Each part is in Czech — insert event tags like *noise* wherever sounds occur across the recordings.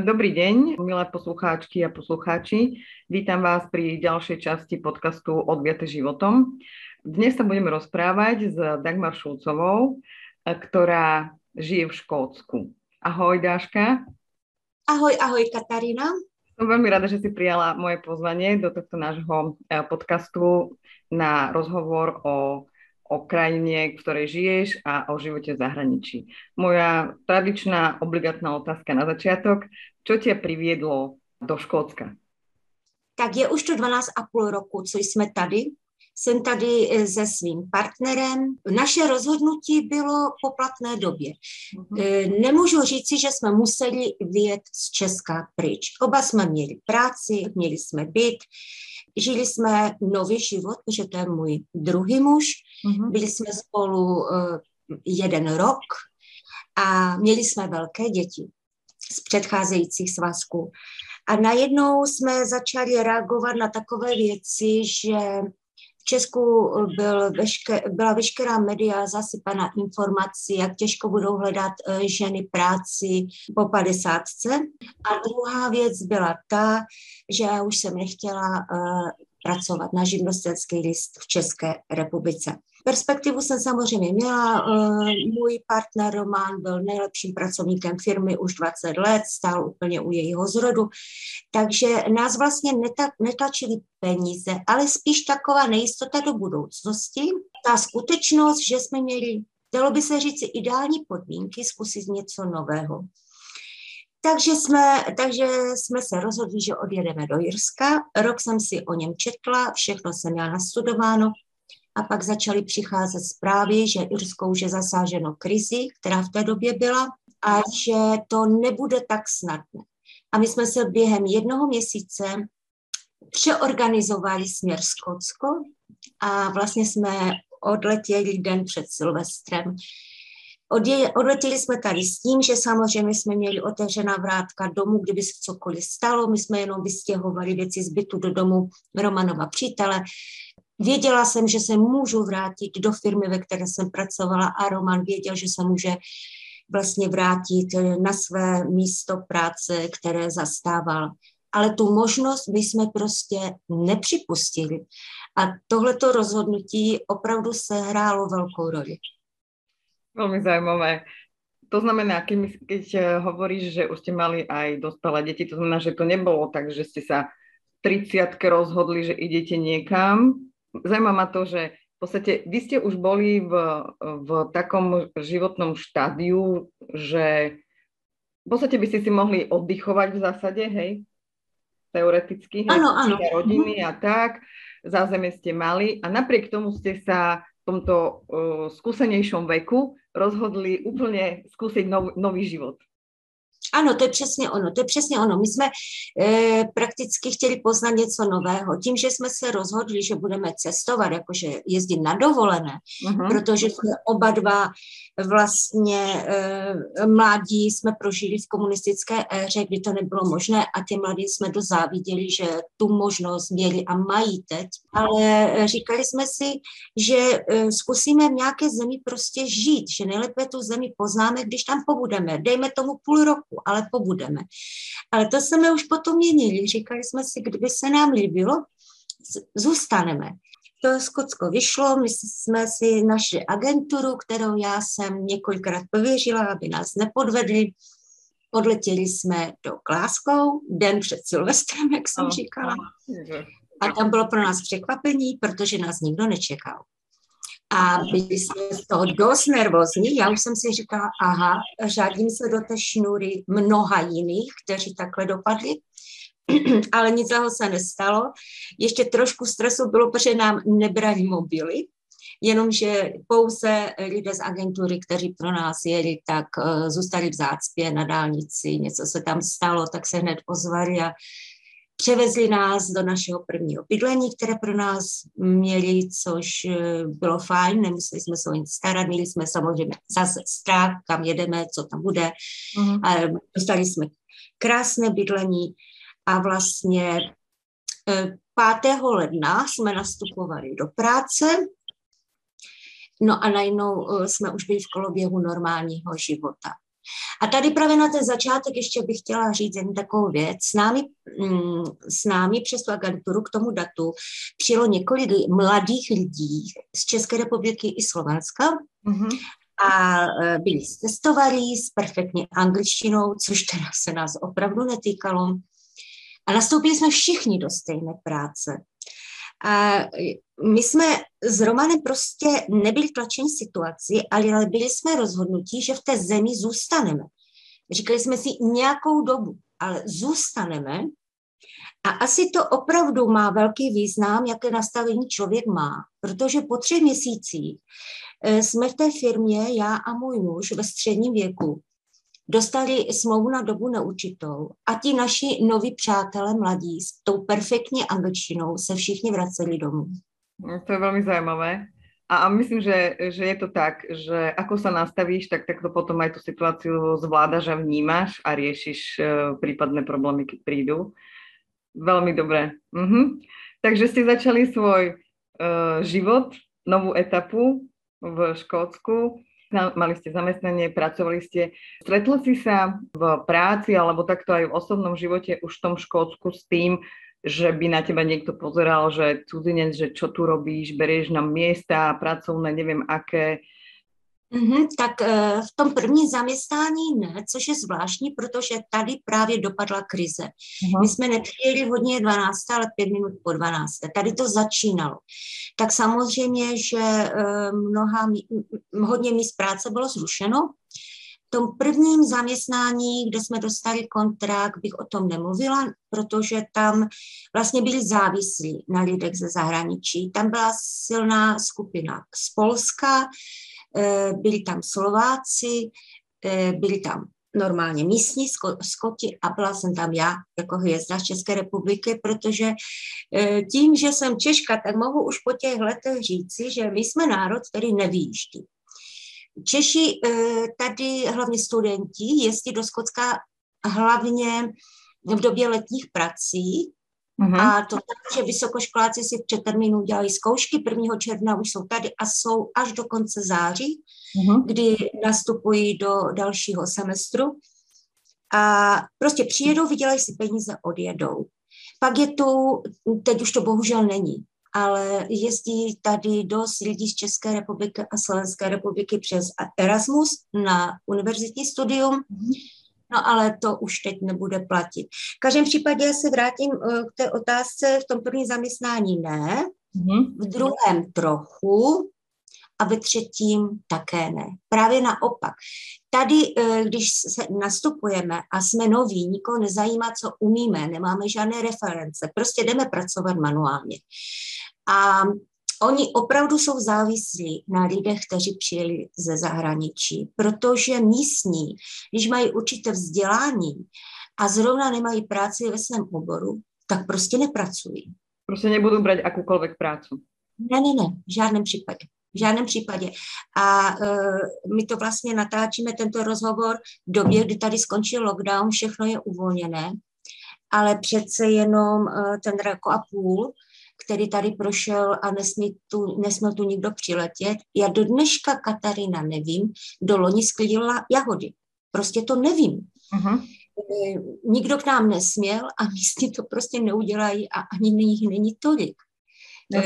Dobrý deň, milé poslucháčky a poslucháči. Vítam vás pri ďalšej časti podcastu Odviate životom. Dnes sa budeme rozprávať s Dagmar Šulcovou, ktorá žije v Škótsku. Ahoj, Dáška. Ahoj, ahoj, Katarína. Som veľmi rada, že si prijala moje pozvanie do tohto nášho eh, podcastu na rozhovor o o krajine, v ktorej žiješ a o živote v zahraničí. Moja tradičná obligátna otázka na začiatok. Čo tě priviedlo do Škótska? Tak je už to 12,5 roku, co jsme tady. Jsem tady e, se svým partnerem. Naše rozhodnutí bylo po platné době. Mm-hmm. Nemůžu říci, že jsme museli vyjet z Česka pryč. Oba jsme měli práci, měli jsme byt, žili jsme nový život, protože to je můj druhý muž. Mm-hmm. Byli jsme spolu uh, jeden rok a měli jsme velké děti z předcházejících svazků. A najednou jsme začali reagovat na takové věci, že v Česku byl veške, byla veškerá média zasypaná informací, jak těžko budou hledat eh, ženy práci po padesátce. A druhá věc byla ta, že já už jsem nechtěla uh, pracovat na živnostenský list v České republice. Perspektivu jsem samozřejmě měla. Eh, můj partner Roman byl nejlepším pracovníkem firmy už 20 let, stál úplně u jejího zrodu, takže nás vlastně netlačili peníze, ale spíš taková nejistota do budoucnosti. Ta skutečnost, že jsme měli, dalo by se říct, ideální podmínky zkusit něco nového. Takže jsme, takže jsme se rozhodli, že odjedeme do Jirska. Rok jsem si o něm četla, všechno jsem měla nastudováno a pak začaly přicházet zprávy, že Irsko už je zasáženo krizi, která v té době byla a že to nebude tak snadné. A my jsme se během jednoho měsíce přeorganizovali směr Skotsko a vlastně jsme odletěli den před Silvestrem Odletěli jsme tady s tím, že samozřejmě jsme měli otevřená vrátka domů, kdyby se cokoliv stalo. My jsme jenom vystěhovali věci z bytu do domu Romanova přítele. Věděla jsem, že se můžu vrátit do firmy, ve které jsem pracovala a Roman věděl, že se může vlastně vrátit na své místo práce, které zastával. Ale tu možnost my jsme prostě nepřipustili. A tohleto rozhodnutí opravdu se hrálo velkou roli. Veľmi zaujímavé. To znamená, keď eh, hovoríš, že už ste mali aj dospelé deti, to znamená, že to nebolo tak, že ste sa 30 rozhodli, že idete niekam. Zajímá ma to, že v podstate vy ste už boli v, v takom životnom štádiu, že v podstate by ste si mohli oddychovať v zásade, hej? Teoreticky, hej? Ano, ano. rodiny a tak. Zázemie ste mali a napriek tomu ste sa v tomto uh, skúsenejšom veku rozhodli úplně zkusit nov, nový život. Ano, to je přesně ono, to je přesně ono. My jsme e, prakticky chtěli poznat něco nového. Tím, že jsme se rozhodli, že budeme cestovat, jakože jezdit na dovolené, uh-huh. protože jsme oba dva vlastně e, mládí jsme prožili v komunistické éře, kdy to nebylo možné a ty mladí jsme to záviděli, že tu možnost měli a mají teď. Ale říkali jsme si, že e, zkusíme v nějaké zemi prostě žít, že nejlépe tu zemi poznáme, když tam pobudeme. Dejme tomu půl roku ale pobudeme. Ale to jsme už potom měnili. Říkali jsme si, kdyby se nám líbilo, zůstaneme. To Skotsko vyšlo, my jsme si naši agenturu, kterou já jsem několikrát pověřila, aby nás nepodvedli. Odletěli jsme do Glasgow, den před Silvestrem, jak jsem říkala. A tam bylo pro nás překvapení, protože nás nikdo nečekal. A byli jsme z toho dost nervózní. Já už jsem si říkala, aha, řádím se do té šnury mnoha jiných, kteří takhle dopadli. *clears throat* Ale nic toho se nestalo. Ještě trošku stresu bylo, protože nám nebrali mobily, jenomže pouze lidé z agentury, kteří pro nás jeli, tak uh, zůstali v zácpě na dálnici, něco se tam stalo, tak se hned ozvali a Převezli nás do našeho prvního bydlení, které pro nás měli, což eh, bylo fajn, nemuseli jsme se o nic starat, měli jsme samozřejmě zase strach, kam jedeme, co tam bude. Mm-hmm. A dostali jsme krásné bydlení a vlastně 5. Eh, ledna jsme nastupovali do práce, no a najednou jsme už byli v koloběhu normálního života. A tady právě na ten začátek ještě bych chtěla říct jen takovou věc. S námi, mm, s námi přes tu agenturu k tomu datu přijelo několik mladých lidí z České republiky i Slovenska. Mm-hmm. A e, byli testovali s perfektní angličtinou, což teda se nás opravdu netýkalo. A nastoupili jsme všichni do stejné práce. A my jsme s Romanem prostě nebyli tlačeni situaci, ale byli jsme rozhodnutí, že v té zemi zůstaneme. Říkali jsme si nějakou dobu, ale zůstaneme. A asi to opravdu má velký význam, jaké nastavení člověk má, protože po třech měsících eh, jsme v té firmě, já a můj muž ve středním věku, dostali smlouvu na dobu neurčitou a ti naši noví přátelé mladí s tou perfektní angličtinou se všichni vraceli domů. No, to je veľmi zaujímavé. A, myslím, že, že je to tak, že ako sa nastavíš, tak, tak to potom aj tú situáciu zvládaš a vnímaš a riešiš uh, prípadné problémy, keď prídu. Veľmi dobré. Mhm. Takže ste začali svoj uh, život, novú etapu v Škótsku. Mali ste zamestnanie, pracovali ste. Stretla si sa v práci alebo takto aj v osobnom živote už v tom Škótsku s tým, že by na teba niekto pozeral, že cudzinec, že čo tu robíš, berieš nám miesta pracovné, neviem aké. Mm-hmm, tak e, v tom prvním zaměstnání ne, což je zvláštní, protože tady právě dopadla krize. Uh-huh. My jsme nepřijeli hodně 12, ale 5 minut po 12. Tady to začínalo. Tak samozřejmě, že e, mnoha, hodně míst práce bylo zrušeno, tom prvním zaměstnání, kde jsme dostali kontrakt, bych o tom nemluvila, protože tam vlastně byli závislí na lidech ze zahraničí. Tam byla silná skupina z Polska, eh, byli tam Slováci, eh, byli tam normálně místní skoti a byla jsem tam já jako hvězda z České republiky, protože eh, tím, že jsem Češka, tak mohu už po těch letech říci, že my jsme národ, který nevýjíždí. Češi eh, tady, hlavně studenti, jezdí do Skotska hlavně v době letních prací, Uh-huh. A to tak, že vysokoškoláci si v přetermínu dělají zkoušky, 1. června už jsou tady a jsou až do konce září, uh-huh. kdy nastupují do dalšího semestru. A prostě přijedou, vydělají si peníze, odjedou. Pak je tu, teď už to bohužel není, ale jezdí tady dost lidí z České republiky a Slovenské republiky přes Erasmus na univerzitní studium. No ale to už teď nebude platit. V každém případě se vrátím eh, k té otázce, v tom prvním zaměstnání ne, v druhém trochu a ve třetím také ne. Právě naopak. Tady, eh, když se nastupujeme a jsme noví, nikoho nezajímá, co umíme, nemáme žádné reference, prostě jdeme pracovat manuálně. A oni opravdu jsou závislí na lidech, kteří přijeli ze zahraničí, protože místní, když mají určité vzdělání a zrovna nemají práci ve svém oboru, tak prostě nepracují. Prostě nebudou brát jakoukoliv práci. Ne, ne, ne, v žádném případě. V žádném případě. A uh, my to vlastně natáčíme, tento rozhovor v době, kdy tady skončil lockdown, všechno je uvolněné, ale přece jenom uh, ten rok a půl který tady prošel a nesmí tu, nesměl tu nikdo přiletět. Já do dneška, Katarina, nevím, kdo loni sklidila jahody. Prostě to nevím. Uh-huh. Nikdo k nám nesměl a místní to prostě neudělají a ani jich není tolik. No.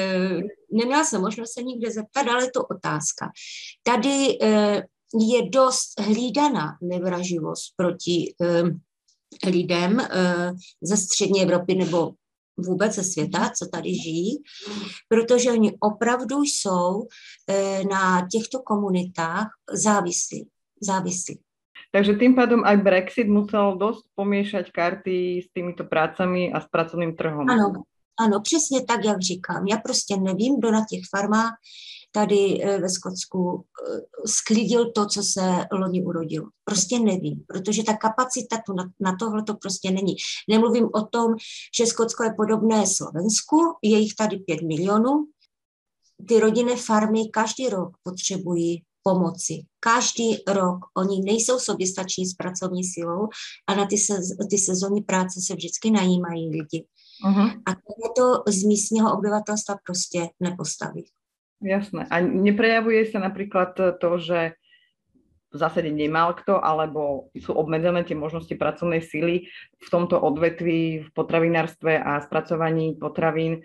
Neměla jsem možnost se nikde zeptat, ale je to otázka. Tady e, je dost hlídaná nevraživost proti lidem ze střední Evropy nebo vůbec ze světa, co tady žijí, protože oni opravdu jsou eh, na těchto komunitách závislí. závislí. Takže tým pádom aj Brexit musel dost pomiešať karty s týmito prácami a s pracovným trhom. Ano, ano, přesně tak, jak říkám. Já prostě nevím, kdo na těch farmách tady eh, ve Skotsku eh, sklidil to, co se loni urodilo. Prostě nevím, protože ta kapacita tu na, na tohle to prostě není. Nemluvím o tom, že Skotsko je podobné Slovensku, je jich tady pět milionů. Ty rodinné farmy každý rok potřebují pomoci. Každý rok oni nejsou soběstační s pracovní silou a na ty, se, ty sezónní práce se vždycky najímají lidi. Uh-huh. A to z místního obyvatelstva prostě nepostaví. Jasné. A neprejavuje sa napríklad to, že v zásade nemal kto, alebo sú obmedzené tie možnosti pracovnej síly v tomto odvetví, v potravinárstve a spracovaní potravín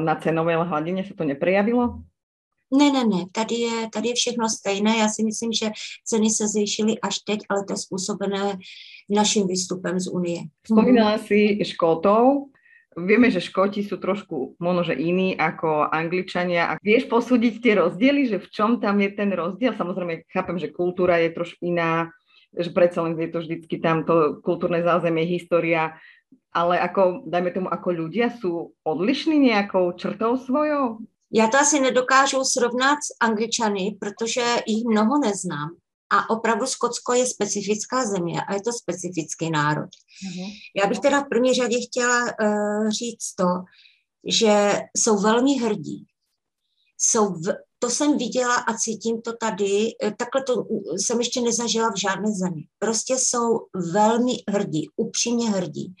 na cenové hladine sa to neprejavilo? Ne, ne, ne, tady je, tady je všechno stejné. Já si myslím, že ceny se zvýšily až teď, ale to je způsobené naším výstupem z Unie. Vzpomínala si Škótov. Vieme, že Škóti sú trošku možno, že iní ako Angličania. A vieš posúdiť tie rozdiely, že v čom tam je ten rozdiel? Samozrejme, chápem, že kultúra je trošku iná, že predsa len je to vždycky tam to kultúrne zázemie, história, ale ako, dajme tomu, ako ľudia sú odlišní nejakou črtou svojou? Já to asi nedokážu srovnat s Angličany, protože jich mnoho neznám. A opravdu Skotsko je specifická země a je to specifický národ. Mm-hmm. Já bych teda v první řadě chtěla uh, říct to, že jsou velmi hrdí. Jsou v, to jsem viděla a cítím to tady, eh, takhle to jsem ještě nezažila v žádné zemi. Prostě jsou velmi hrdí, upřímně hrdí,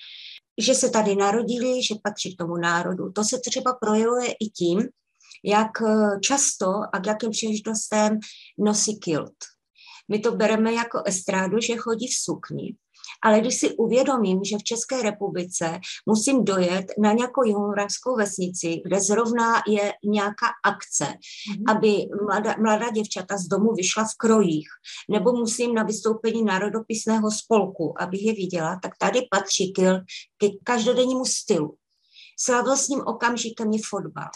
že se tady narodili, že patří k tomu národu. To se třeba projevuje i tím, jak eh, často a k jakým příležitostem nosí kilt. My to bereme jako estrádu, že chodí v sukni. Ale když si uvědomím, že v České republice musím dojet na nějakou jihomoravskou vesnici, kde zrovna je nějaká akce, mm-hmm. aby mladá, mladá děvčata z domu vyšla v krojích, nebo musím na vystoupení národopisného spolku, abych je viděla, tak tady patří kil ke každodennímu stylu. Slavnostním okamžikem je fotbal.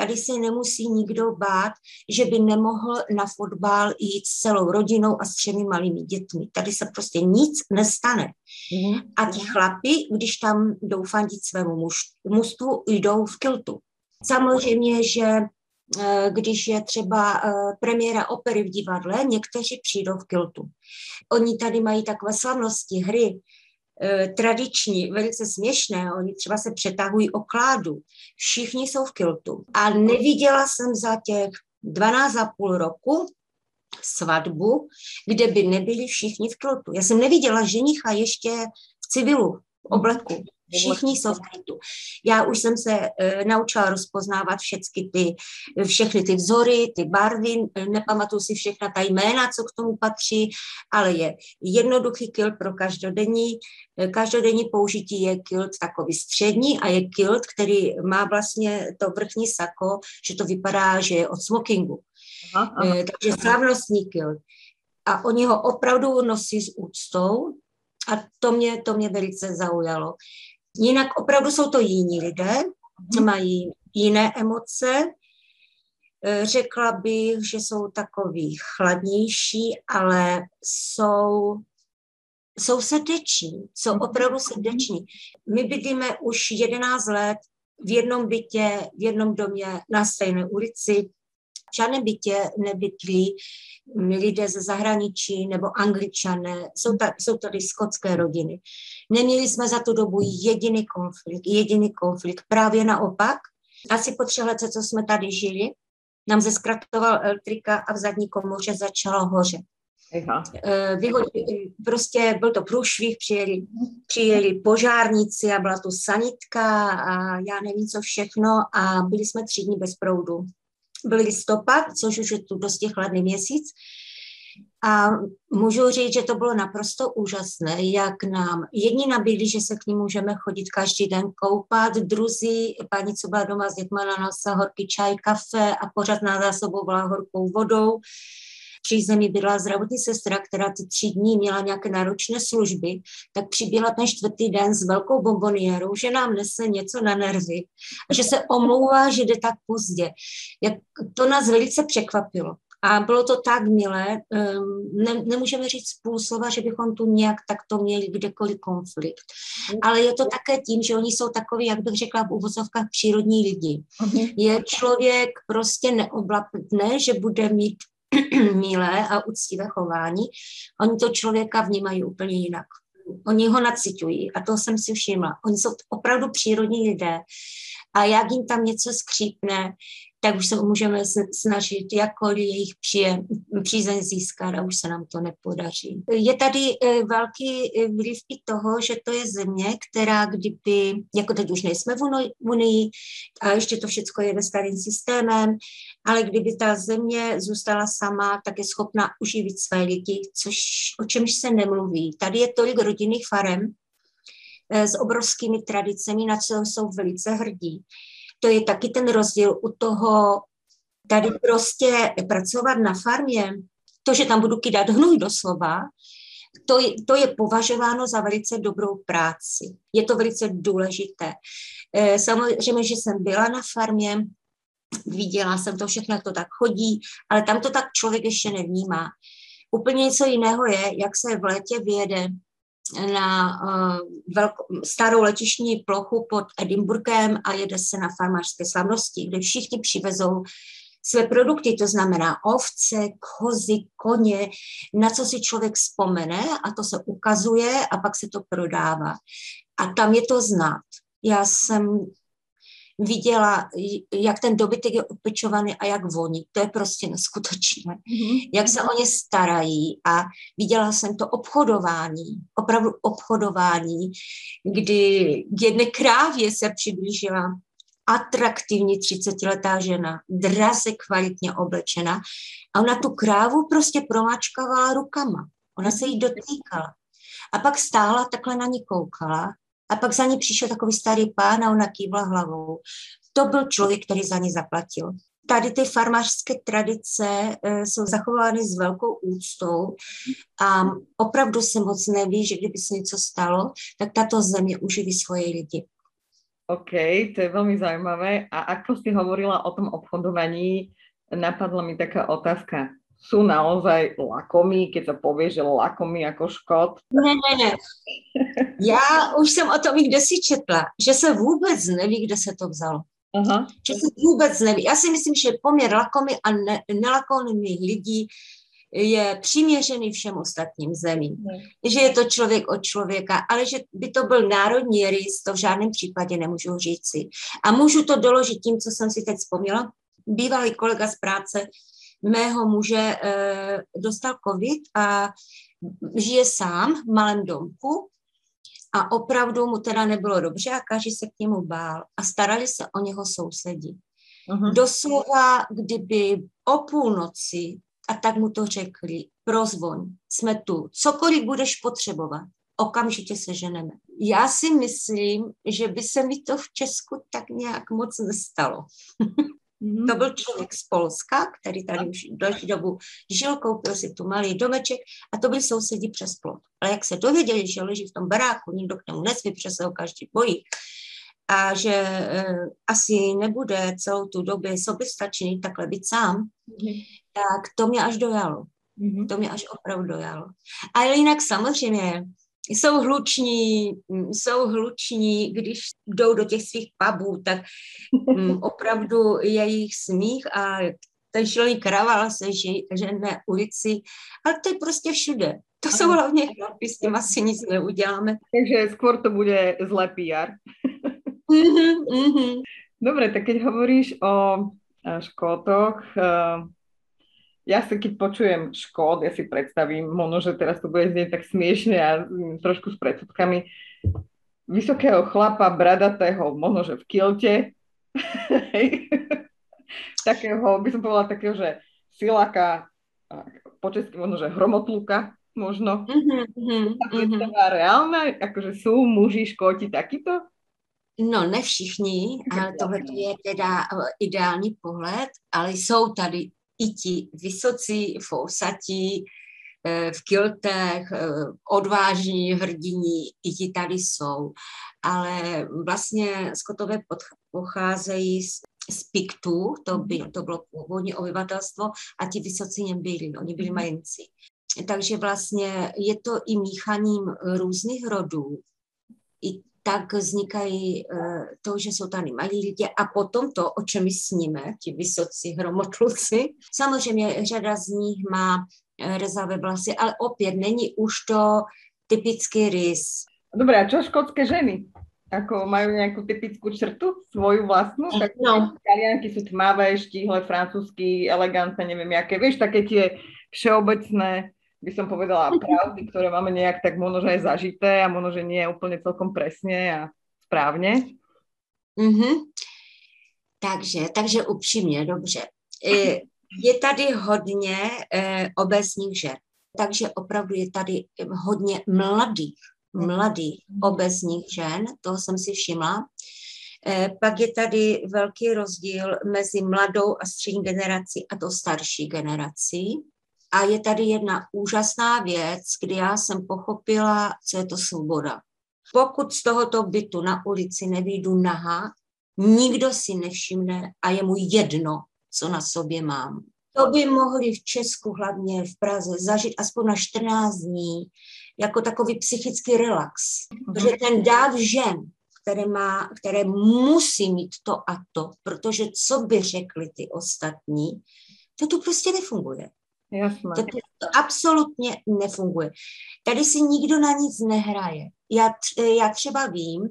Tady se nemusí nikdo bát, že by nemohl na fotbal jít s celou rodinou a s třemi malými dětmi. Tady se prostě nic nestane. Mm. A ti chlapi, když tam jdou fandit svému mužstvu, jdou v kiltu. Samozřejmě, že eh, když je třeba eh, premiéra opery v divadle, někteří přijdou v kiltu. Oni tady mají takové slavnosti, hry, tradiční, velice směšné. Oni třeba se přetahují o kládu. Všichni jsou v kiltu. A neviděla jsem za těch 12 a půl roku svatbu, kde by nebyli všichni v kiltu. Já jsem neviděla ženicha ještě v civilu, v obleku. Všichni jsou v klidu. Já už jsem se e, naučila rozpoznávat všechny ty, všechny ty vzory, ty barvy, nepamatuju si všechna ta jména, co k tomu patří, ale je jednoduchý kilt pro každodenní. E, každodenní použití je kilt takový střední a je kilt, který má vlastně to vrchní sako, že to vypadá, že je od smokingu. Aha, aha. E, takže slavnostní kilt. A oni ho opravdu nosí s úctou, a to mě, to mě velice zaujalo. Jinak opravdu jsou to jiní lidé, mhm. mají jiné emoce. E, řekla bych, že jsou takový chladnější, ale jsou, jsou srdeční, jsou mhm. opravdu srdeční. My bydlíme už 11 let v jednom bytě, v jednom domě na stejné ulici. V žádném bytě nebytlí lidé ze zahraničí nebo angličané, jsou, ta, jsou tady skotské rodiny. Neměli jsme za tu dobu jediný konflikt, jediný konflikt, právě naopak. Asi po třech letech, co jsme tady žili, nám zeskratoval elektrika a v zadní komoře začalo hořet. Aha. Eh, prostě byl to průšvih, přijeli, přijeli požárníci a byla tu sanitka a já nevím co všechno a byli jsme tři dny bez proudu byl listopad, což už je tu dosti chladný měsíc. A můžu říct, že to bylo naprosto úžasné, jak nám jedni nabídli, že se k ní můžeme chodit každý den koupat, druzí, paní, co byla doma s dětma, na nás horký čaj, kafe a pořád nás zásobovala horkou vodou zemi byla zdravotní sestra, která ty tři dní měla nějaké náročné služby, tak přiběhla ten čtvrtý den s velkou bomboniérou, že nám nese něco na nervy a že se omlouvá, že jde tak pozdě. Jak to nás velice překvapilo. A bylo to tak milé, ehm, ne, nemůžeme říct půl slova, že bychom tu nějak takto měli kdekoliv konflikt. Ale je to také tím, že oni jsou takový, jak bych řekla v uvozovkách, přírodní lidi. Mhm. Je člověk prostě neoblapne, že bude mít *clears throat* milé a úctivé chování, oni to člověka vnímají úplně jinak. Oni ho nacitují a to jsem si všimla. Oni jsou opravdu přírodní lidé a jak jim tam něco skřípne, tak už se můžeme snažit jakkoliv jejich příjem, přízeň získat a už se nám to nepodaří. Je tady e, velký e, vliv i toho, že to je země, která kdyby, jako teď už nejsme v Unii a ještě to všechno jede starým systémem, ale kdyby ta země zůstala sama, tak je schopna uživit své lidi, což o čemž se nemluví. Tady je tolik rodinných farem, e, s obrovskými tradicemi, na co jsou velice hrdí to je taky ten rozdíl u toho, tady prostě pracovat na farmě, to, že tam budu kydat hnůj doslova, to to je považováno za velice dobrou práci. Je to velice důležité. Eh, samozřejmě, že jsem byla na farmě, viděla jsem to všechno, jak to tak chodí, ale tam to tak člověk ještě nevnímá. Úplně něco jiného je, jak se v létě vyjede na uh, velko, starou letišní plochu pod Edinburghem a jede se na farmářské slavnosti, kde všichni přivezou své produkty, to znamená ovce, kozy, koně, na co si člověk vzpomene a to se ukazuje a pak se to prodává. A tam je to znát. Já jsem viděla, jak ten dobytek je opečovaný a jak voní. To je prostě neskutečné. Mm-hmm. Jak se o ně starají a viděla jsem to obchodování, opravdu obchodování, kdy k jedné krávě se přiblížila atraktivní 30-letá žena, draze kvalitně oblečena a ona tu krávu prostě promáčkovala rukama. Ona se jí dotýkala. A pak stála, takhle na ní koukala a pak za ní přišel takový starý pán a ona kývla hlavou. To byl člověk, který za ní zaplatil. Tady ty farmářské tradice e, jsou zachovány s velkou úctou a opravdu se moc neví, že kdyby se něco stalo, tak tato země uživí svoje lidi. OK, to je velmi zajímavé. A ako si hovorila o tom obchodovaní, napadla mi taká otázka sú naozaj lakomí, keď sa povie, že lakomí jako škod? Ne, ne, ne. Já už jsem o tom i kde si četla, že se vůbec neví, kde se to vzalo. Aha. Že se vůbec neví. Já si myslím, že poměr lakomy a ne, nelakomých lidí je přiměřený všem ostatním zemím. Hmm. Že je to člověk od člověka, ale že by to byl národní rys, to v žádném případě nemůžu říci. A můžu to doložit tím, co jsem si teď vzpomněla. Bývalý kolega z práce mého muže eh, dostal covid a žije sám v malém domku a opravdu mu teda nebylo dobře a každý se k němu bál a starali se o něho sousedi. Uh-huh. Doslova, kdyby o půlnoci, a tak mu to řekli, prozvoň, jsme tu, cokoliv budeš potřebovat, okamžitě se ženeme. Já si myslím, že by se mi to v Česku tak nějak moc nestalo. *laughs* Mm-hmm. To byl člověk z Polska, který tady už další dobu žil, koupil si tu malý domeček a to byli sousedí přes plot. Ale jak se dověděli, že leží v tom baráku, nikdo k němu nesmí, protože se ho každý bojí, a že e, asi nebude celou tu dobu soběstačný takhle být sám, mm-hmm. tak to mě až dojalo. Mm-hmm. To mě až opravdu dojalo. Ale jinak samozřejmě jsou hluční, jsou hluční, když jdou do těch svých pubů, tak mm, *laughs* opravdu je jich smích a ten šilný kraval se žene ulici, ale to je prostě všude. To jsou hlavně chlapi, s tím asi nic neuděláme. Takže skôr to bude zlé PR. mm-hmm, *laughs* mm-hmm. Dobre, tak keď hovoríš o Škótoch, eh, ja si keď počujem škód, ja si predstavím, možno, že teraz to bude znieť tak smiešne a trošku s predsudkami, vysokého chlapa, bradatého, možno, že v kilte, *laughs* takého, by som povedala takého, že silaka, po česky možno, že hromotluka, možno. Mm-hmm, mm-hmm. Je reálne? Akože sú muži škóti takýto? No, ne všichni, ale tohle je teda ideální pohled, ale jsou tady i ti vysocí, fousatí, eh, v kiltech, eh, odvážní hrdiní, i ti tady jsou. Ale vlastně Skotové pocházejí z, z Piktů, to, by, mhm. to bylo původní obyvatelstvo, a ti vysocí nebyli, oni byli mhm. majenci. Takže vlastně je to i míchaním různých rodů. I tak vznikají uh, to, že jsou tady malí lidé a potom to, o čem my sníme, ti vysocí hromotluci. Samozřejmě řada z nich má uh, rezavé vlasy, ale opět není už to typický rys. Dobré, a čo škótské ženy? Ako majú nejakú typickú črtu, svoju vlastnú? Tak no. Talianky sú tmavé, štíhle, francúzsky, elegantné, neviem aké. Vieš, také tie všeobecné, by som povedala, pravdy, ktoré máme nejak tak možno, že aj zažité a možno, že nie úplne celkom presne a správne. Mm-hmm. Takže, takže upřímně, dobře. E, je tady hodně e, obecních žen, takže opravdu je tady hodně mladých mladých obezních žen, toho jsem si všimla. Eh, pak je tady velký rozdíl mezi mladou a střední generací a to starší generací. A je tady jedna úžasná věc, kdy já jsem pochopila, co je to svoboda. Pokud z tohoto bytu na ulici nevídu naha, nikdo si nevšimne a je mu jedno, co na sobě mám. To by mohli v Česku, hlavně v Praze, zažít aspoň na 14 dní, jako takový psychický relax. Mhm. Protože ten dáv žen, které, má, které musí mít to a to, protože co by řekli ty ostatní, to tu prostě nefunguje. Jasné. To, to absolutně nefunguje. Tady si nikdo na nic nehraje. Já, já třeba vím,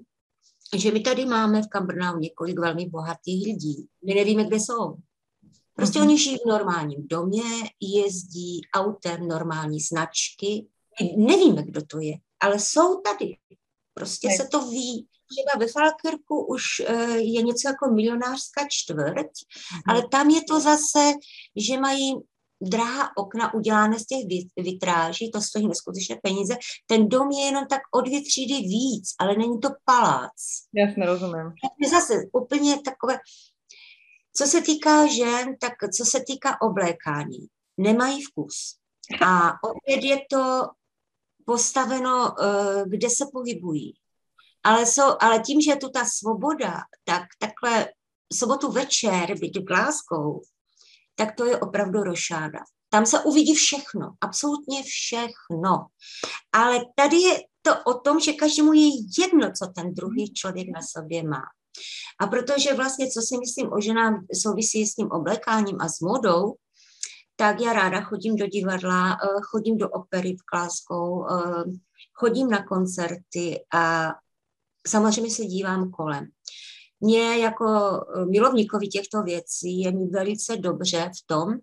že my tady máme v Kambrnau několik velmi bohatých lidí. My nevíme, kde jsou. Prostě mm-hmm. oni žijí v normálním domě, jezdí autem normální značky, nevíme, kdo to je, ale jsou tady. Prostě ne. se to ví. Třeba ve Falkirku už uh, je něco jako milionářská čtvrť, hmm. ale tam je to zase, že mají drahá okna udělané z těch vitráží, to stojí neskutečné peníze. Ten dom je jenom tak o dvě třídy víc, ale není to palác. Jasně, rozumím. Je zase úplně takové, co se týká žen, tak co se týká oblékání, nemají vkus. *laughs* A opět je to postaveno, eh, kde se pohybují. Ale, jsou, ale tím, že je tu ta svoboda, tak takhle sobotu večer být v Glasgow, tak to je opravdu rošáda. Tam se uvidí všechno, absolutně všechno. Ale tady je to o tom, že každému je jedno, co ten druhý člověk na sobě má. A protože vlastně, co si myslím o ženám, souvisí s tím oblékáním a s modou, tak já ráda chodím do divadla, eh, chodím do opery v Kláskou, eh, chodím na koncerty a samozřejmě se dívám kolem. Mně jako eh, milovníkovi těchto věcí je mi velice dobře v tom,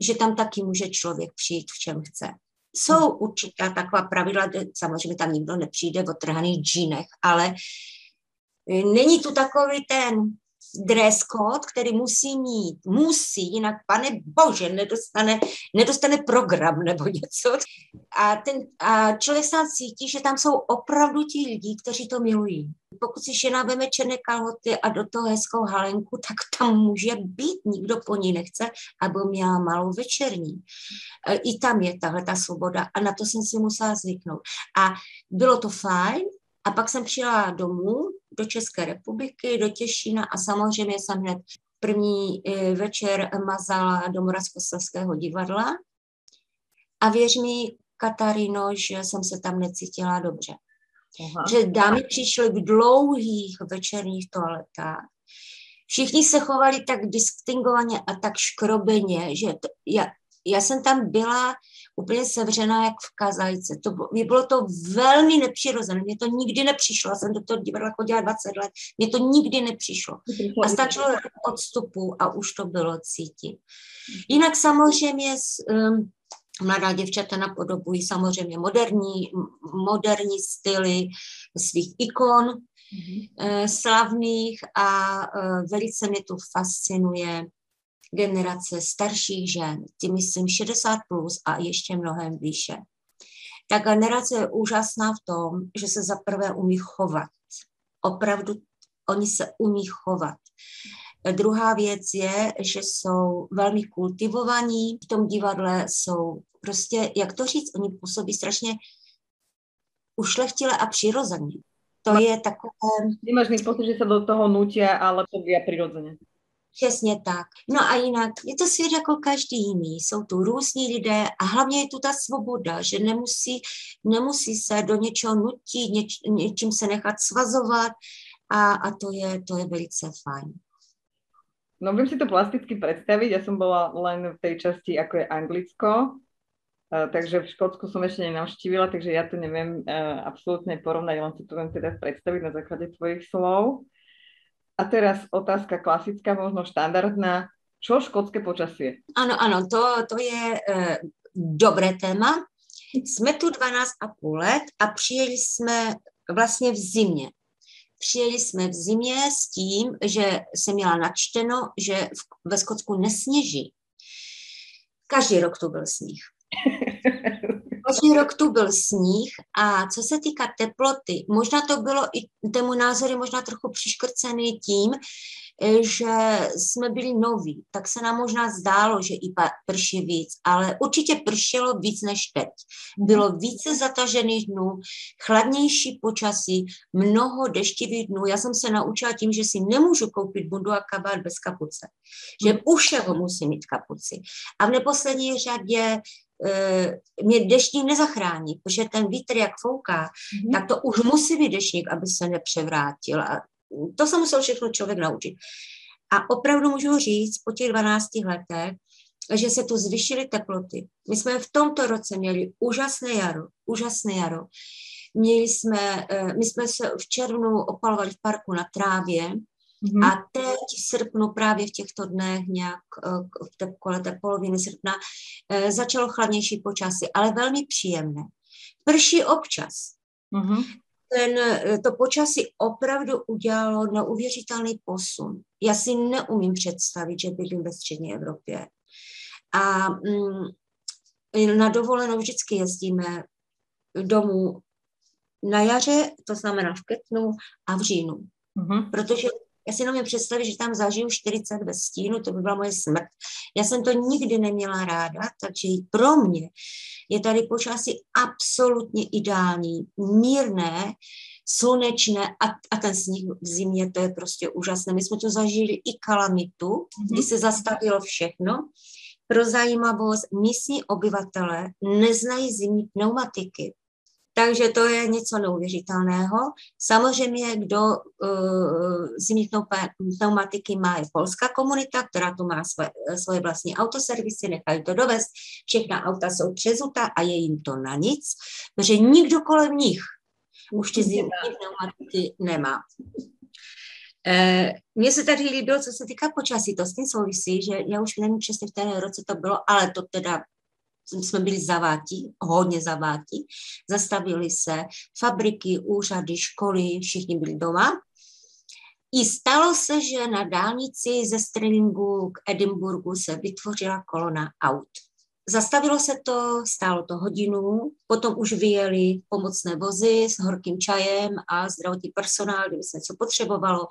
že tam taky může člověk přijít v čem chce. Jsou určitá taková pravidla, samozřejmě tam nikdo nepřijde v otrhaných džínech, ale není tu takový ten dress code, který musí mít, musí, jinak pane bože, nedostane, nedostane program nebo něco. A, ten, a člověk se cítí, že tam jsou opravdu ti lidi, kteří to milují. Pokud si žena veme černé kalhoty a do toho hezkou halenku, tak tam může být, nikdo po ní nechce, aby měla malou večerní. E, I tam je tahle ta svoboda a na to jsem si musela zvyknout. A bylo to fajn, a pak jsem přijela domů do České republiky, do Těšína a samozřejmě jsem hned první eh, večer mazala do Moravskoslezského divadla. A věř mi, Katarino, že jsem se tam necítila dobře. Aha. Že dámy přišly v dlouhých večerních toaletách. Všichni se chovali tak distingovaně a tak škrobeně, že to, já, já jsem tam byla úplně sevřená jak v kazajce. To bylo, bylo to velmi nepřirozené, mně to nikdy nepřišlo. Já jsem do toho divadla chodila 20 let, mně to nikdy nepřišlo. A stačilo odstupu a už to bylo cítit. Jinak samozřejmě um, mladá děvčata napodobují samozřejmě moderní, moderní styly svých ikon, mm-hmm. slavných a uh, velice mě tu fascinuje generace starších žen, ty myslím 60 plus a ještě mnohem výše. Ta generace je úžasná v tom, že se zaprvé umí chovat. Opravdu oni se umí chovat. Druhá věc je, že jsou velmi kultivovaní, v tom divadle jsou prostě, jak to říct, oni působí strašně ušlechtile a přirozeně. To je takové... Nemáš mít pocit, že se do toho nutí, ale to je přirozeně. Přesně tak. No a jinak je to svět jako každý jiný. Jsou tu různí lidé a hlavně je tu ta svoboda, že nemusí, nemusí se do něčeho nutit, něč, něčím se nechat svazovat a, a to, je, to je velice fajn. No vím si to plasticky představit, já jsem byla len v té části, jako je Anglicko, takže v Škótsku som ešte nenavštívila, takže ja to neviem uh, absolútne porovnať, len si to viem teda predstaviť na základe tvojich slov. A teraz otázka klasická, možno štandardná. Čo škótské počasie? Ano, ano, to, to je uh, dobré téma. Jsme tu 12 a půl let a přijeli jsme vlastně v zimě. Přijeli jsme v zimě s tím, že jsem měla načteno, že v, ve Skotsku nesněží. Každý rok tu byl sníh. *laughs* Každý rok tu byl sníh a co se týká teploty, možná to bylo i tému názory možná trochu přiškrcený tím, E, že jsme byli noví, tak se nám možná zdálo, že i prší víc, ale určitě pršelo víc než teď. Bylo více zatažených dnů, chladnější počasí, mnoho deštivých dnů. Já jsem se naučila tím, že si nemůžu koupit bundu a kabát bez kapuce. Že u všeho musím mít kapuci. A v neposlední řadě mě deštník nezachrání, protože ten vítr, jak fouká, mm-hmm. tak to už musí být deštník, aby se nepřevrátil. A to se musel všechno člověk naučit. A opravdu můžu říct po těch 12 letech, že se tu zvyšily teploty. My jsme v tomto roce měli úžasné jaro, úžasné jaro. Měli jsme, eh, my jsme se v červnu opalovali v parku na trávě mm-hmm. a teď v srpnu právě v těchto dnech nějak eh, v té, kolem té poloviny srpna eh, začalo chladnější počasí, ale velmi příjemné. Prší občas. Mm-hmm ten, eh, to počasí opravdu udělalo neuvěřitelný posun. Já si neumím představit, že bydlím ve střední Evropě. A mm, na dovolenou vždycky jezdíme domů na jaře, to znamená v květnu a v říjnu. Mm-hmm. Protože já si jenom představit, že tam zažiju 40 bez stínu, to by byla moje smrt. Já jsem to nikdy neměla ráda, takže pro mě je tady počasí absolutně ideální, mírné, slunečné a, a ten sníh v zimě, to je prostě úžasné. My jsme tu zažili i kalamitu, mm-hmm. kdy se zastavilo všechno. Pro zajímavost, místní obyvatele neznají zimní pneumatiky. Takže to je něco neuvěřitelného. Samozřejmě, kdo uh, zimní pneumatiky má, je polská komunita, která tu má své, svoje vlastní autoservisy, nechají to dovést. Všechna auta jsou přezuta a je jim to na nic, protože nikdo kolem nich už ty zimní pneumatiky nemá. Eh, mně se tady líbilo, co se týká počasí, to s tím souvisí, že já už nevím přesně v té roce to bylo, ale to teda jsme byli zaváti, hodně zaváti, zastavili se fabriky, úřady, školy, všichni byli doma. I stalo se, že na dálnici ze Stringu k Edinburgu se vytvořila kolona aut. Zastavilo se to, stálo to hodinu, potom už vyjeli pomocné vozy s horkým čajem a zdravotní personál, kdyby se něco potřebovalo.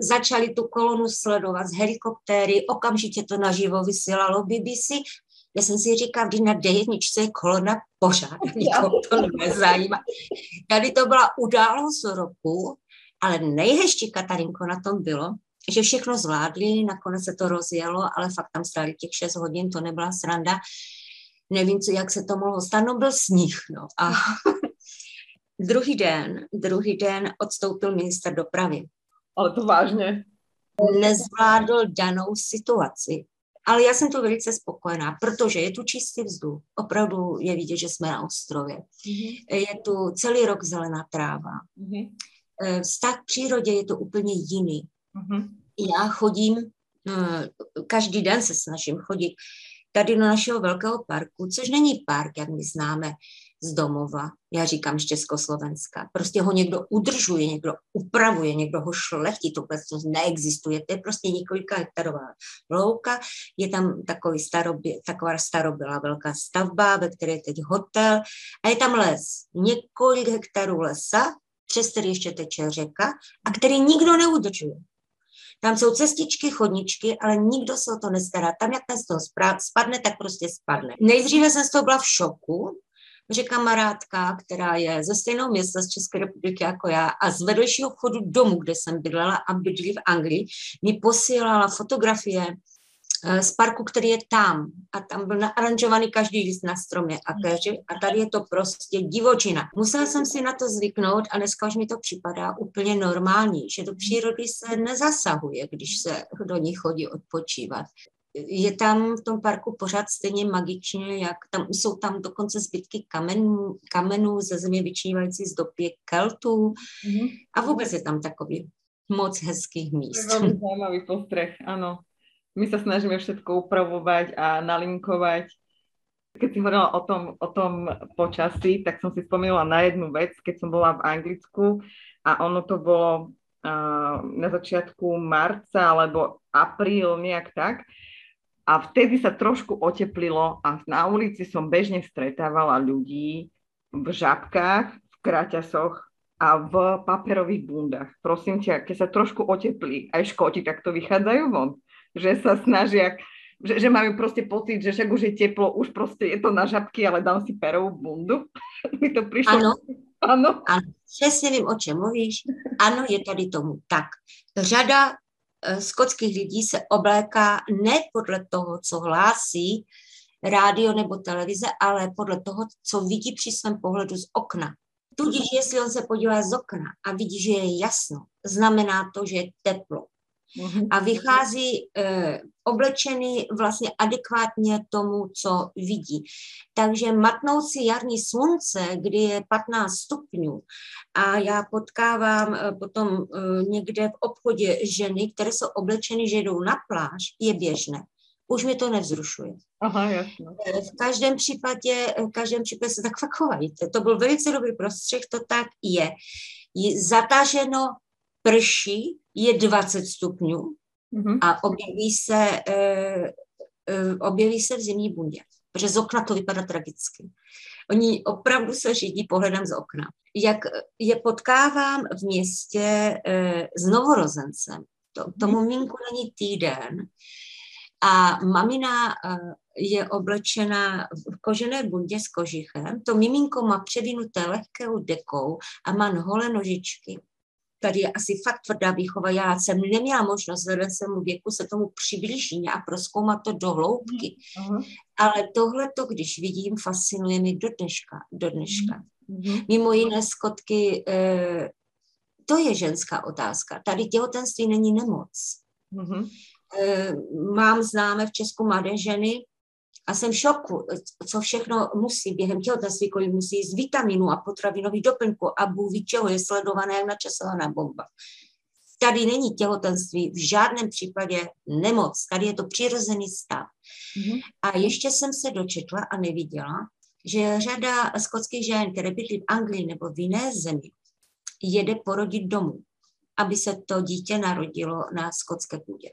začali tu kolonu sledovat z helikoptéry, okamžitě to naživo vysílalo BBC já jsem si říkala, když na D1 je kolona pořád, nikoho to nezajímá. Tady to byla událost roku, ale nejhezčí Katarinko na tom bylo, že všechno zvládli, nakonec se to rozjelo, ale fakt tam stáli těch 6 hodin, to nebyla sranda. Nevím, co, jak se to mohlo stát, no byl sníh, no. A *laughs* druhý den, druhý den odstoupil minister dopravy. Ale to vážně. Nezvládl danou situaci. Ale já jsem to velice spokojená, protože je tu čistý vzduch. Opravdu je vidět, že jsme na ostrově. Mm-hmm. Je tu celý rok zelená tráva. Mm-hmm. Vztah k přírodě je to úplně jiný. Mm-hmm. Já chodím, eh, každý den se snažím chodit tady do našeho velkého parku, což není park, jak my známe z domova, já říkám z Československa. Prostě ho někdo udržuje, někdo upravuje, někdo ho šlechtí, to prostě neexistuje. To je prostě několika hektarová louka, je tam takový starobě, taková starobylá velká stavba, ve které je teď hotel a je tam les. Několik hektarů lesa, přes který ještě teče řeka a který nikdo neudržuje. Tam jsou cestičky, chodničky, ale nikdo se o to nestará. Tam, jak ten z toho spadne, tak prostě spadne. Nejdříve jsem z toho byla v šoku, že kamarádka, která je ze stejného města z České republiky jako já a z vedlejšího chodu domu, kde jsem bydlela a bydlí v Anglii, mi posílala fotografie eh, z parku, který je tam. A tam byl naaranžovaný každý list na stromě. A, každý, a tady je to prostě divočina. Musela jsem si na to zvyknout a dneska už mi to připadá úplně normální, že do přírody se nezasahuje, když se do ní chodí odpočívat. Je tam v tom parku pořád stejně magičně, jak tam jsou tam dokonce zbytky kamenů, kamenů ze země vyčnívající z dopě Keltů mm-hmm. a vůbec je tam takový moc hezkých míst. To je velmi *laughs* zajímavý postreh, ano. My se snažíme všetko upravovat a nalinkovat. Keď si hovorila o tom, o tom počasí, tak som si spomínala na jednu vec, keď som bola v Anglicku a ono to bolo uh, na začiatku marca alebo apríl, nejak tak. A vtedy sa trošku oteplilo a na ulici som bežne stretávala ľudí v žabkách, v kraťasoch a v paperových bundách. Prosím ťa, keď sa trošku oteplí, aj škoti takto vychádzajú von, že sa snažia, že, že majú proste pocit, že však už je teplo, už proste je to na žabky, ale dám si perovú bundu. *laughs* Mi to prišlo. Ano. Ano. ano. Přesně vím, o čem mluvíš. Ano, je tady tomu tak. Řada skotských lidí se obléká ne podle toho, co hlásí rádio nebo televize, ale podle toho, co vidí při svém pohledu z okna. Tudíž, jestli on se podívá z okna a vidí, že je jasno, znamená to, že je teplo. Mhm. A vychází e, oblečený vlastně adekvátně tomu, co vidí. Takže matnoucí jarní slunce, kdy je 15 stupňů a já potkávám e, potom e, někde v obchodě ženy, které jsou oblečeny, že jdou na pláž, je běžné. Už mi to nevzrušuje. Aha, jasno. V každém případě, v každém případě se tak *laughs* fakt To byl velice dobrý prostřeh, to tak je. je zataženo prší, je 20 stupňů mm-hmm. a objeví se, uh, uh, objeví se v zimní bundě, protože z okna to vypadá tragicky. Oni opravdu se řídí pohledem z okna. Jak je potkávám v městě uh, s novorozencem, to, tomu mhm. minku není týden, a mamina je oblečena v kožené bundě s kožichem. To miminko má převinuté lehkou dekou a má holé nožičky tady je asi fakt tvrdá výchova. Já jsem neměla možnost vzhledem svému věku se tomu přiblížit a proskoumat to do hloubky. Uh-huh. Ale tohle to, když vidím, fascinuje mi do dneška. Do dneška. Uh-huh. Mimo jiné skotky, eh, to je ženská otázka. Tady těhotenství není nemoc. Uh-huh. Eh, mám známe v Česku mladé ženy, a jsem v šoku, co všechno musí během těhotenství, kolik musí z vitaminu a potravinových doplňků a bůh ví čeho je sledované jak načasovaná bomba. Tady není těhotenství v žádném případě nemoc, tady je to přirozený stav. Mm-hmm. A ještě jsem se dočetla a neviděla, že řada skotských žen, které bydlí v Anglii nebo v jiné zemi, jede porodit domů, aby se to dítě narodilo na skotské půdě.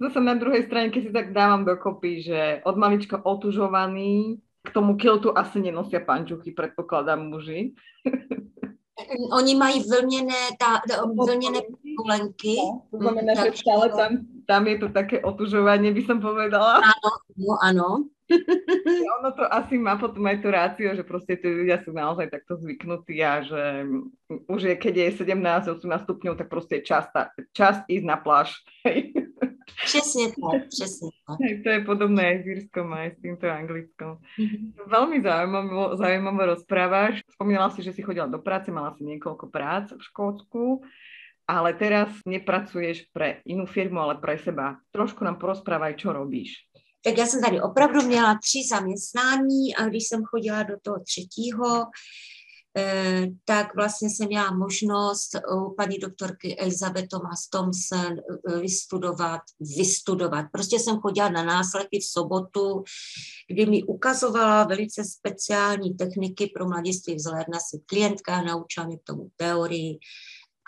Zase na druhej strane, keď si tak dávam dokopy, že od malička otužovaný, k tomu kiltu asi nenosia pančuchy, predpokladám muži. *laughs* Oni mají vlněné, tá, vlněné kolenky. No, to znamená, že stále tam, tam je to také otužovanie, by som povedala. Áno, no, áno. *laughs* ono to asi má potom aj tú rácio, že proste tí ľudia sú naozaj takto zvyknutí a že už je, keď je 17-18 stupňov, tak proste je čas, čas ísť na pláž. Přesně tak, přesně tak. To je podobné aj s Írskom, aj s týmto Anglickom. Veľmi zaujímavo, zaujímavo rozprávaš. Spomínala si, že si chodila do práce, mala si niekoľko prác v Škótsku, ale teraz nepracuješ pre inú firmu, ale pre seba. Trošku nám porozprávaj, čo robíš. Tak já jsem tady opravdu měla tři zaměstnání a když jsem chodila do toho třetího, tak vlastně jsem měla možnost u paní doktorky Elizabeth Thomas Thompson eh, vystudovat, vystudovat. Prostě jsem chodila na následky v sobotu, kdy mi ukazovala velice speciální techniky pro mladiství vzhledna si klientka, naučila mě k tomu teorii,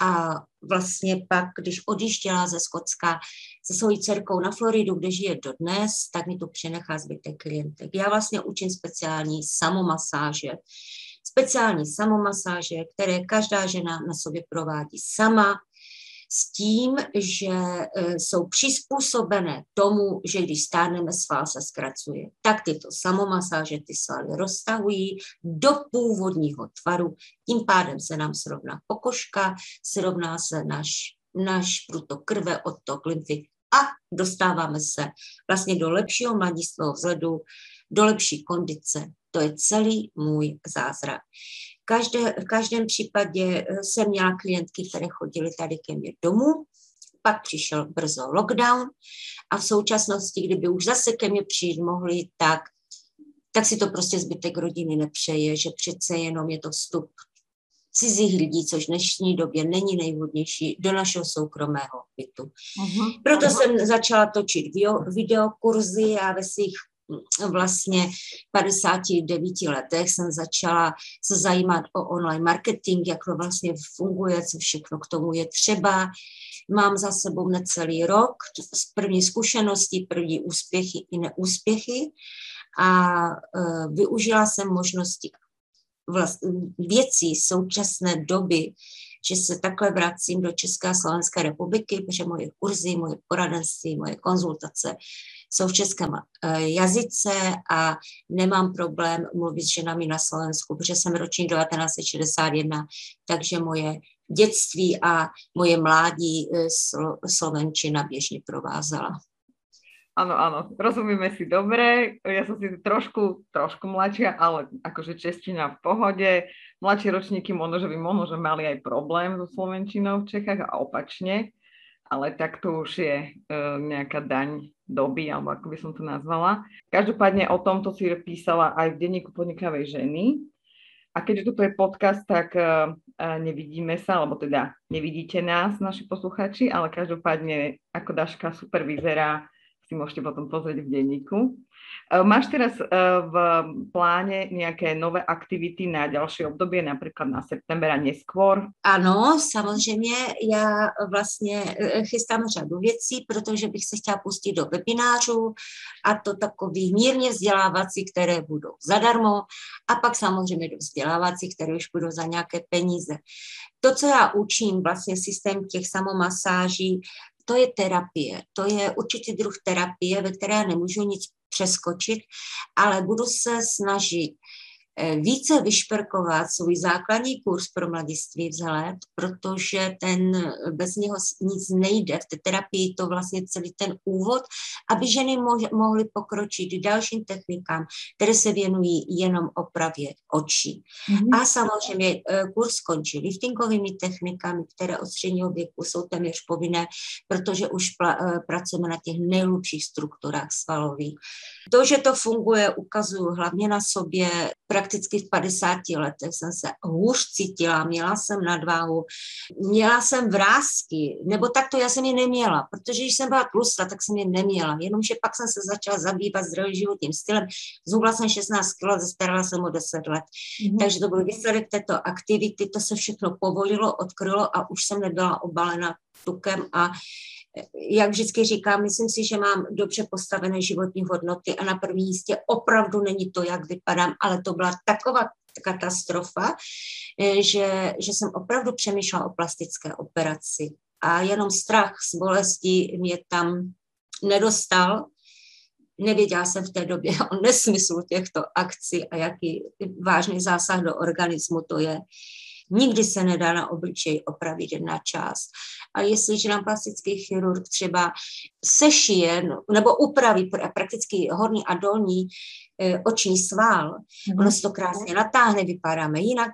a vlastně pak, když odjížděla ze Skotska se svojí dcerkou na Floridu, kde žije dodnes, tak mi to přenechá zbytek klientek. Já vlastně učím speciální samomasáže, speciální samomasáže, které každá žena na sobě provádí sama, s tím, že e, jsou přizpůsobené tomu, že když stárneme, sval se zkracuje. Tak tyto samomasáže ty svaly roztahují do původního tvaru, tím pádem se nám srovná pokožka, srovná se náš, náš pruto krve, odtok lymfy a dostáváme se vlastně do lepšího mladistvého vzhledu, do lepší kondice, to je celý můj zázrak. Každé, v každém případě eh, jsem měla klientky, které chodily tady ke mně domů, pak přišel brzo lockdown a v současnosti, kdyby už zase ke mně přijít mohli, tak, tak si to prostě zbytek rodiny nepřeje, že přece jenom je to vstup cizích lidí, což v dnešní době není nejvhodnější, do našeho soukromého bytu. Uh-huh. Proto uh-huh. jsem začala točit videokurzy a ve svých vlastně 59 letech jsem začala se zajímat o online marketing, jak to vlastně funguje, co všechno k tomu je třeba. Mám za sebou necelý rok z první zkušenosti, první úspěchy i neúspěchy a uh, využila jsem možnosti vlast, věcí současné doby, že se takhle vracím do České a Slovenské republiky, protože moje kurzy, moje poradenství, moje konzultace jsou v českém eh, jazyce a nemám problém mluvit s ženami na Slovensku, protože jsem ročník 1961, takže moje dětství a moje mládí eh, Slovenčina běžně provázala. Áno, áno, rozumíme si dobre. Ja som si trošku, trošku mladšia, ale akože čeština v pohode. Mladšie ročníky možno, že by možno, že mali aj problém so Slovenčinou v Čechách a opačne, ale tak to už je uh, nejaká daň doby, alebo ako by som to nazvala. Každopádne o tomto si písala aj v denníku podnikavej ženy. A keďže toto je podcast, tak uh, nevidíme sa, alebo teda nevidíte nás, naši posluchači, ale každopádne ako Daška super vyzerá, si môžete potom pozrieť v denníku. E, máš teraz e, v pláne nějaké nové aktivity na další období, například na september a neskôr? Ano, samozřejmě. Já vlastně e, chystám řadu věcí, protože bych se chtěla pustit do webinářů a to takových mírně vzdělávací, které budou zadarmo a pak samozřejmě do vzdělávací, které už budou za nějaké peníze. To, co já učím, vlastně systém těch samomasáží, to je terapie. To je určitý druh terapie, ve které nemůžu nic přeskočit, ale budu se snažit více vyšperkovat svůj základní kurz pro mladiství vzhled, protože ten bez něho nic nejde. V té terapii to vlastně celý ten úvod, aby ženy mohly pokročit dalším technikám, které se věnují jenom opravě očí. Mm-hmm. A samozřejmě eh, kurz končí liftingovými technikami, které od středního věku jsou téměř povinné, protože už eh, pracujeme na těch nejlepších strukturách svalových. To, že to funguje, ukazuju hlavně na sobě prakticky v 50 letech jsem se hůř cítila, měla jsem nadváhu, měla jsem vrázky, nebo tak to já jsem je neměla, protože když jsem byla tlustá, tak jsem je neměla, jenomže pak jsem se začala zabývat zdravým životním stylem, zhubla jsem 16 kg, zastarala jsem o 10 let, mm-hmm. takže to byl výsledek této aktivity, to se všechno povolilo, odkrylo a už jsem nebyla obalena tukem a jak vždycky říkám, myslím si, že mám dobře postavené životní hodnoty a na prvním místě opravdu není to, jak vypadám, ale to byla taková katastrofa, eh, že, že jsem opravdu přemýšlela o plastické operaci. A jenom strach z bolesti mě tam nedostal. Nevěděla jsem v té době *laughs* o nesmyslu těchto akcí a jaký vážný zásah do organismu to je. Nikdy se nedá na obličej opravit jedna část. A jestliže nám plastický chirurg třeba sešije no, nebo upraví prakticky horní a dolní e, oční svál, mm-hmm. ono se to krásně natáhne, vypadáme jinak,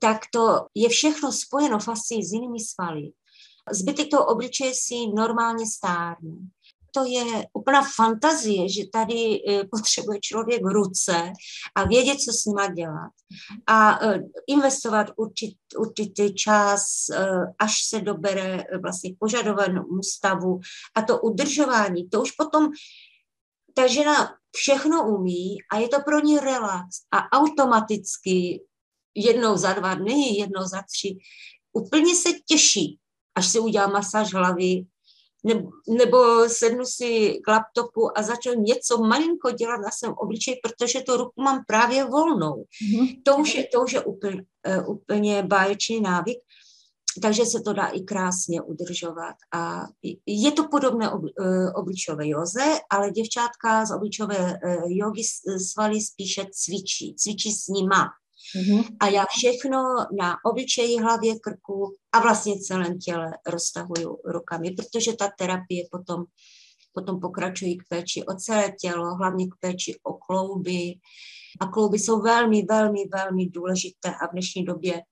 tak to je všechno spojeno fascií s jinými svaly. Zbytek toho obličeje si normálně stárne to je úplná fantazie, že tady e, potřebuje člověk ruce a vědět, co s nima dělat. A e, investovat určit, určitý čas, e, až se dobere vlastně požadovanému stavu. A to udržování, to už potom ta žena všechno umí a je to pro ní relax. A automaticky jednou za dva dny, jednou za tři, úplně se těší, až se udělá masáž hlavy, nebo, nebo sednu si k laptopu a začnu něco malinko dělat na svém obličeji, protože tu ruku mám právě volnou. Mm-hmm. To už je, to už je úplně, uh, úplně báječný návyk, takže se to dá i krásně udržovat. A je to podobné ob, uh, obličové joze, ale děvčátka z obličové uh, jogy svaly spíše cvičí, cvičí s nima. Mm-hmm. A já všechno na obličeji, hlavě, krku a vlastně celém těle roztahuju rukami, protože ta terapie potom, potom pokračují k péči o celé tělo, hlavně k péči o klouby. A klouby jsou velmi, velmi, velmi důležité a v dnešní době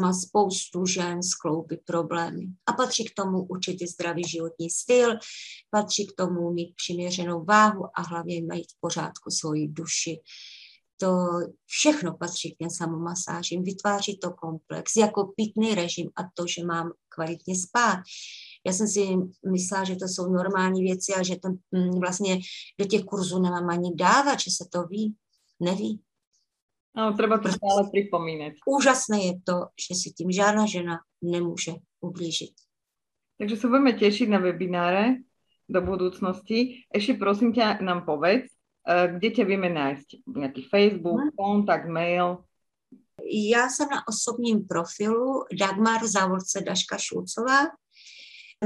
má spoustu žen s klouby problémy. A patří k tomu určitě zdravý životní styl, patří k tomu mít přiměřenou váhu a hlavně mít v pořádku svoji duši. To všechno patří k těm samomasážím. Vytváří to komplex jako pitný režim a to, že mám kvalitně spát. Já jsem si myslela, že to jsou normální věci a že to mm, vlastně do těch kurzů nemám ani dávat, že se to ví. Neví. No, treba to stále připomínat. Úžasné je to, že si tím žádná žena nemůže ublížit. Takže se budeme těšit na webináre do budoucnosti. Ještě prosím tě, nám povedz, kde tě víme najít? Nějaký Facebook, hmm. kontakt, mail? Já jsem na osobním profilu Dagmar Závodce Daška Šulcová.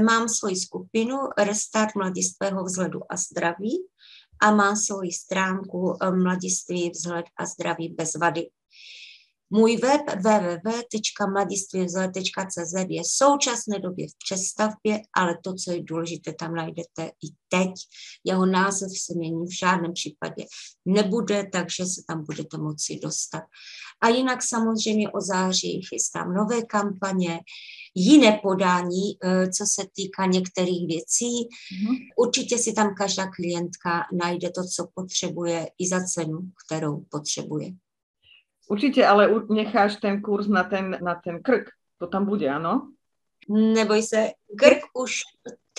Mám svoji skupinu Restart mladistvého vzhledu a zdraví a má svoji stránku eh, Mladiství vzhled a zdraví bez vady. Můj web www.mladistvívzhled.cz je v současné době v přestavbě, ale to, co je důležité, tam najdete i teď. Jeho název se mění v žádném případě nebude, takže se tam budete moci dostat. A jinak samozřejmě o září chystám nové kampaně, jiné podání, eh, co se týká některých věcí. Mm-hmm. Určitě si tam každá klientka najde to, co potřebuje i za cenu, kterou potřebuje. Určitě, ale necháš ten kurz na ten, na ten krk. To tam bude, ano? Neboj se, krk už,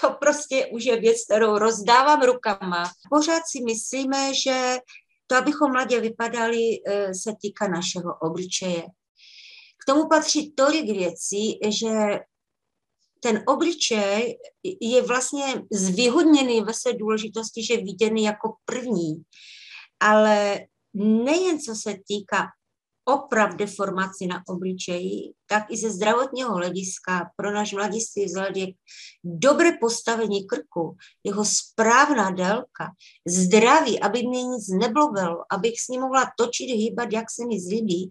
to prostě už je věc, kterou rozdávám rukama. Pořád si myslíme, že to, abychom mladě vypadali, eh, se týká našeho obličeje. K tomu patří tolik věcí, že ten obličej je vlastně zvýhodněný ve své důležitosti, že viděný jako první. Ale nejen co se týká oprav deformací na obličeji, tak i ze zdravotního hlediska pro náš mladiství vzhled je dobré postavení krku, jeho správná délka, zdraví, aby mě nic neblovelo, abych s ním mohla točit, hýbat, jak se mi zlíbí,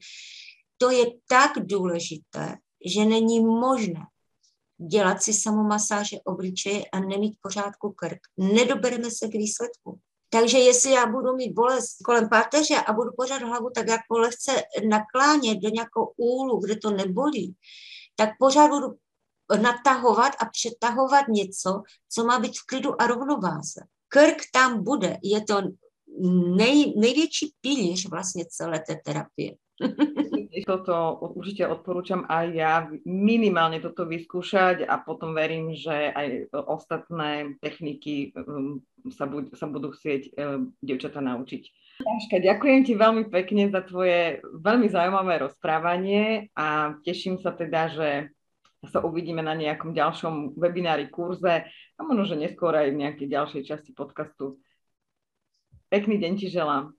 to je tak důležité, že není možné dělat si samomasáže obličeje a nemít pořádku krk. Nedobereme se k výsledku. Takže jestli já budu mít bolest kolem páteře a budu pořád hlavu tak jako lehce naklánět do nějakého úlu, kde to nebolí, tak pořád budu natahovat a přetahovat něco, co má být v klidu a rovnováze. Krk tam bude, je to nej, největší pilíř vlastně celé té terapie. *laughs* toto určite odporúčam aj ja minimálne toto vyskúšať a potom verím, že aj ostatné techniky um, sa, bud- sa budú chcieť um, devčata naučiť. Táška, ďakujem ti veľmi pekne za tvoje veľmi zaujímavé rozprávanie a teším sa teda, že sa uvidíme na nejakom ďalšom webinári, kurze a možno, že neskôr aj v nejakej ďalšej časti podcastu. Pekný deň ti želám.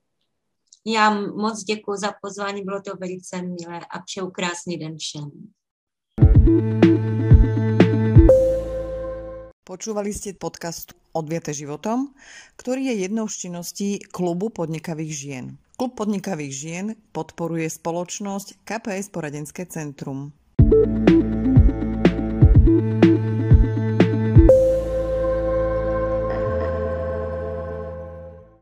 Já moc děkuji za pozvání, bylo to velice milé a přeju krásný den všem. Počúvali ste podcast Odviete životom, ktorý je jednou z činností Klubu podnikavých žien. Klub podnikavých žien podporuje spoločnosť KPS Poradenské centrum.